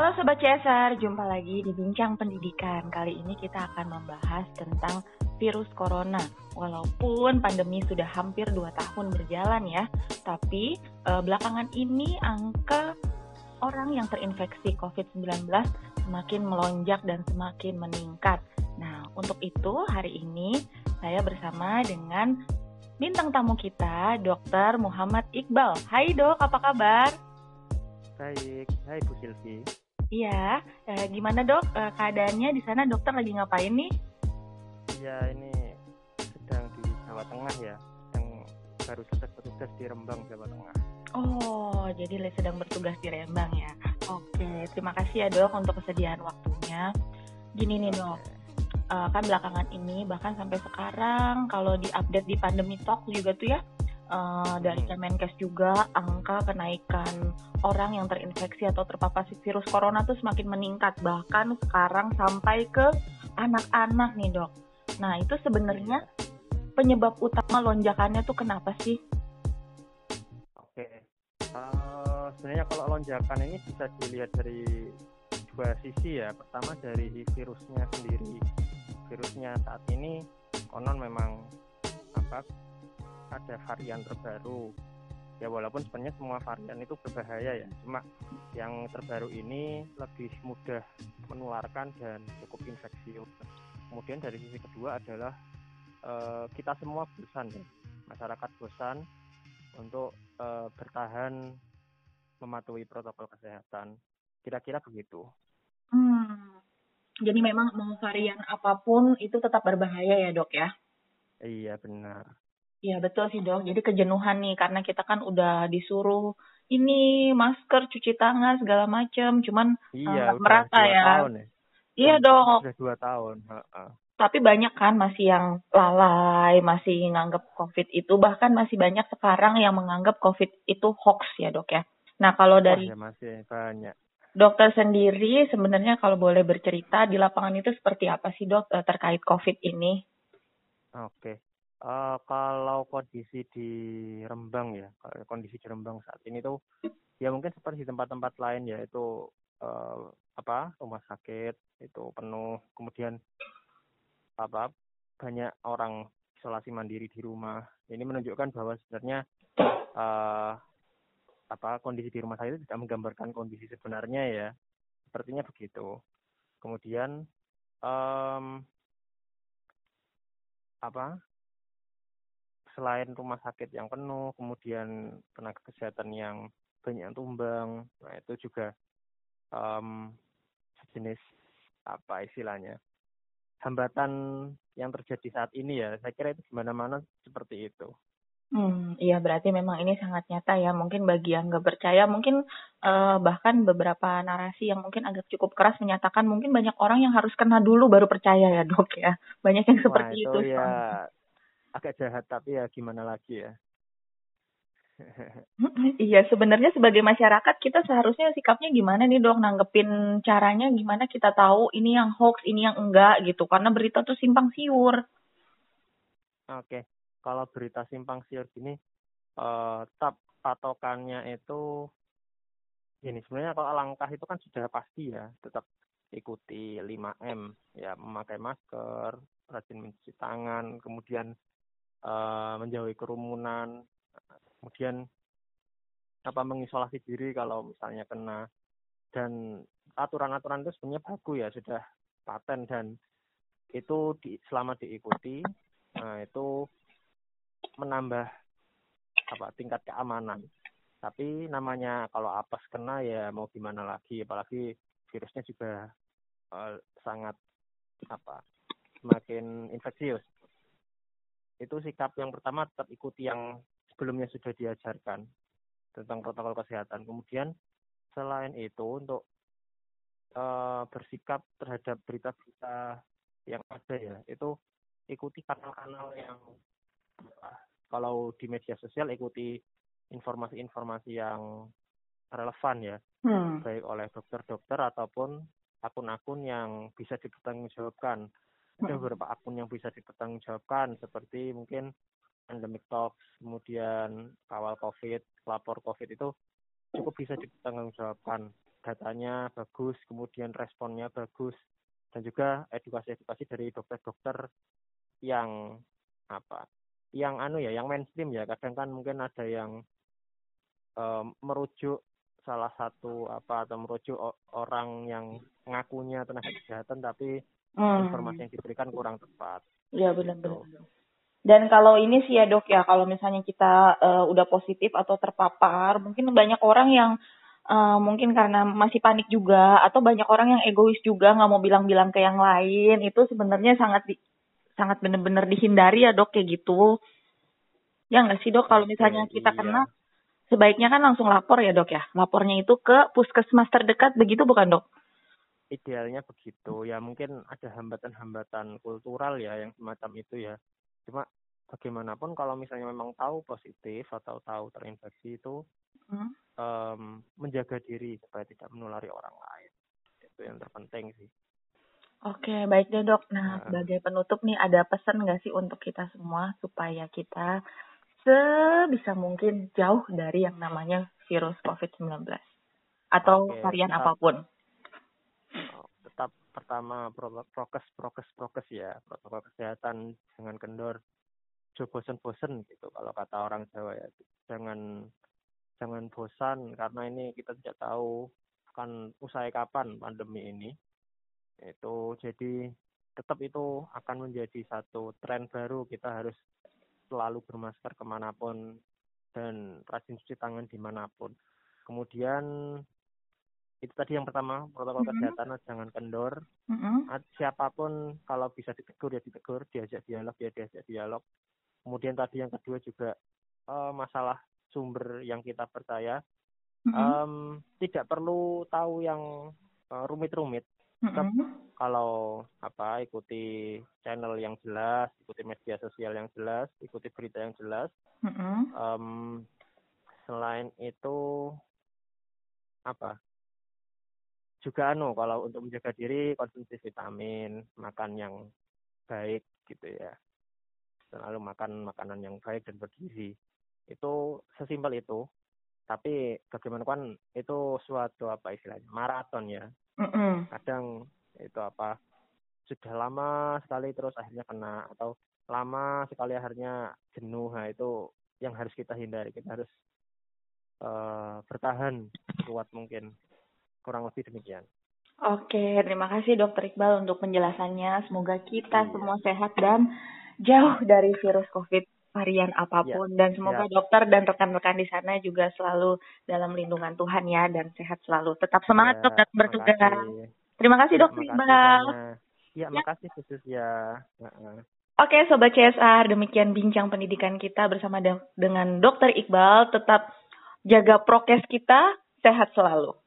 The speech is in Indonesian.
Halo Sobat CSR, jumpa lagi di Bincang Pendidikan. Kali ini kita akan membahas tentang virus corona. Walaupun pandemi sudah hampir 2 tahun berjalan ya, tapi eh, belakangan ini angka orang yang terinfeksi COVID-19 semakin melonjak dan semakin meningkat. Nah, untuk itu hari ini saya bersama dengan bintang tamu kita, Dr. Muhammad Iqbal. Hai dok, apa kabar? Baik, hai Bu Silvi. Iya, eh, gimana dok eh, keadaannya di sana? Dokter lagi ngapain nih? Iya, ini sedang di Jawa Tengah ya, sedang baru selesai bertugas di Rembang, Jawa Tengah. Oh, jadi sedang bertugas di Rembang ya. Oke, terima kasih ya dok untuk kesediaan waktunya. Gini nih dok, eh, kan belakangan ini bahkan sampai sekarang kalau diupdate di pandemi talk juga tuh ya eh, dari Hmm. Kemenkes juga angka kenaikan orang yang terinfeksi atau terpapar virus corona tuh semakin meningkat bahkan sekarang sampai ke anak-anak nih dok. Nah itu sebenarnya penyebab utama lonjakannya tuh kenapa sih? Oke. Eh, sebenarnya kalau lonjakan ini bisa dilihat dari dua sisi ya. Pertama dari virusnya sendiri. Virusnya saat ini konon memang apa ada varian terbaru. Ya walaupun sebenarnya semua varian itu berbahaya ya. Cuma yang terbaru ini lebih mudah menularkan dan cukup infeksius. Kemudian dari sisi kedua adalah eh, kita semua bosan ya. Masyarakat bosan untuk eh, bertahan mematuhi protokol kesehatan. Kira-kira begitu. Hmm. Jadi memang mau varian apa pun itu tetap berbahaya ya dok ya? Iya benar. Iya betul sih dok. Jadi kejenuhan nih karena kita kan udah disuruh ini masker, cuci tangan segala macam. Cuman Iya, Eh, udah merata ya. tahun ya. iya dok. Sudah dua tahun. heeh. Tapi banyak kan masih yang lalai, masih nganggap COVID itu bahkan masih banyak sekarang yang menganggap COVID itu hoax ya dok ya. Nah kalau dari ya masih banyak. dokter sendiri sebenarnya kalau boleh bercerita di lapangan itu seperti apa sih dok eh, terkait COVID ini? Oke. Eh, kalau kondisi di Rembang ya, kondisi di Rembang saat ini tuh ya mungkin seperti di tempat-tempat lain ya itu eh, apa rumah sakit itu penuh, kemudian apa banyak orang isolasi mandiri di rumah. Ini menunjukkan bahwa sebenarnya eh, apa kondisi di rumah sakit tidak menggambarkan kondisi sebenarnya ya. Sepertinya begitu. Kemudian em, apa selain rumah sakit yang penuh, kemudian tenaga kesehatan yang banyak yang tumbang, nah itu juga em, sejenis apa istilahnya hambatan yang terjadi saat ini ya. Saya kira itu di mana-mana seperti itu. Hmm, iya berarti memang ini sangat nyata ya. Mungkin bagi yang nggak percaya, mungkin eh, bahkan beberapa narasi yang mungkin agak cukup keras menyatakan mungkin banyak orang yang harus kena dulu baru percaya ya dok ya. Banyak yang Wah seperti itu itu. ya. Agak jahat tapi ya gimana lagi ya. Iya, sebenarnya sebagai masyarakat kita seharusnya sikapnya gimana nih dok nanggepin caranya gimana kita tahu ini yang hoax, ini yang enggak gitu. Karena berita tuh simpang siur. Oke, kalau berita simpang siur gini, eh tetap patokannya itu gini. Sebenarnya kalau langkah itu kan sudah pasti ya, tetap ikuti 5M, ya memakai masker, rajin mencuci tangan, kemudian eh, menjauhi kerumunan, kemudian apa mengisolasi diri kalau misalnya kena. Dan aturan-aturan itu sebenarnya bagus ya sudah paten dan itu di, selama diikuti nah itu menambah apa tingkat keamanan. Tapi namanya kalau apes kena ya mau gimana lagi apalagi virusnya juga eh, sangat apa semakin infeksius itu sikap yang pertama tetap ikuti yang sebelumnya sudah diajarkan tentang protokol kesehatan. Kemudian selain itu untuk eh, bersikap terhadap berita-berita yang ada ya itu ikuti kanal-kanal yang kalau di media sosial ikuti informasi-informasi yang relevan ya. Hmm. baik oleh dokter-dokter ataupun akun-akun yang bisa dipertanggungjawabkan ada Hmm. beberapa akun yang bisa dipertanggungjawabkan seperti mungkin pandemic talks kemudian kawal covid lapor covid itu cukup bisa dipertanggungjawabkan datanya bagus, kemudian responnya bagus, dan juga edukasi-edukasi dari dokter-dokter yang apa, yang anu ya, yang mainstream ya. Kadang kan mungkin ada yang um, merujuk salah satu apa atau merujuk orang yang ngakunya tenaga kesehatan tapi hmm. informasi yang diberikan kurang tepat. Iya benar-benar. Gitu. Dan kalau ini sih ya dok ya, kalau misalnya kita uh, udah positif atau terpapar, mungkin banyak orang yang uh, mungkin karena masih panik juga, atau banyak orang yang egois juga nggak mau bilang-bilang ke yang lain, itu sebenarnya sangat di, sangat benar-benar dihindari ya dok kayak gitu. Ya nggak sih dok, kalau misalnya kita iya. kena, sebaiknya kan langsung lapor ya dok ya. Lapornya itu ke puskesmas terdekat, begitu bukan dok? Idealnya begitu. Ya mungkin ada hambatan-hambatan kultural ya yang semacam itu ya cuma bagaimanapun kalau misalnya memang tahu positif atau tahu terinfeksi itu hmm. um, menjaga diri supaya tidak menulari orang lain itu yang terpenting sih Oke, baik deh dok. Nah, nah, sebagai penutup nih, ada pesan nggak sih untuk kita semua supaya kita sebisa mungkin jauh dari yang namanya virus COVID-19 atau Oke, varian tetap, apa pun? Pertama prokes prokes prokes ya protokol kesehatan dengan kendor. Jo bosen-bosen gitu kalau kata orang Jawa ya. Jangan jangan bosan karena ini kita tidak tahu akan usai kapan pandemi ini. Itu jadi tetap itu akan menjadi satu tren baru. Kita harus selalu bermasker ke mana pun dan rajin cuci tangan di mana pun. Kemudian itu tadi yang pertama protokol mm-hmm. kesehatan jangan kendor mm-hmm. siapa pun kalau bisa ditegur ya ditegur diajak dialog ya diajak dialog kemudian tadi yang kedua juga uh, masalah sumber yang kita percaya mm-hmm. um, tidak perlu tahu yang uh, rumit-rumit mm-hmm. kalau apa ikuti channel yang jelas ikuti media sosial yang jelas ikuti berita yang jelas mm-hmm. um, selain itu apa juga anu kalau untuk menjaga diri konsumsi vitamin makan yang baik gitu ya. Selalu makan makanan yang baik dan bergizi. Itu sesimpel itu. Tapi bagaimanapun itu suatu apa istilahnya maraton ya. Kadang itu apa sudah lama sekali terus akhirnya kena atau lama sekali akhirnya jenuh. Nah itu yang harus kita hindari. Kita harus uh, bertahan kuat mungkin kurang lebih demikian. Oke, terima kasih Dokter Iqbal untuk penjelasannya. Semoga kita iya. semua sehat dan jauh dari virus COVID varian apa pun. Ya. Dan semoga ya. dokter dan rekan-rekan di sana juga selalu dalam lindungan Tuhan ya dan sehat selalu. Tetap semangat ya, dok bertugas. Terima kasih ya, Dokter Iqbal. Ya, ya, makasih khusus ya. Oke, Sobat CSR, demikian bincang pendidikan kita bersama de dengan Dokter Iqbal. Tetap jaga prokes kita, sehat selalu.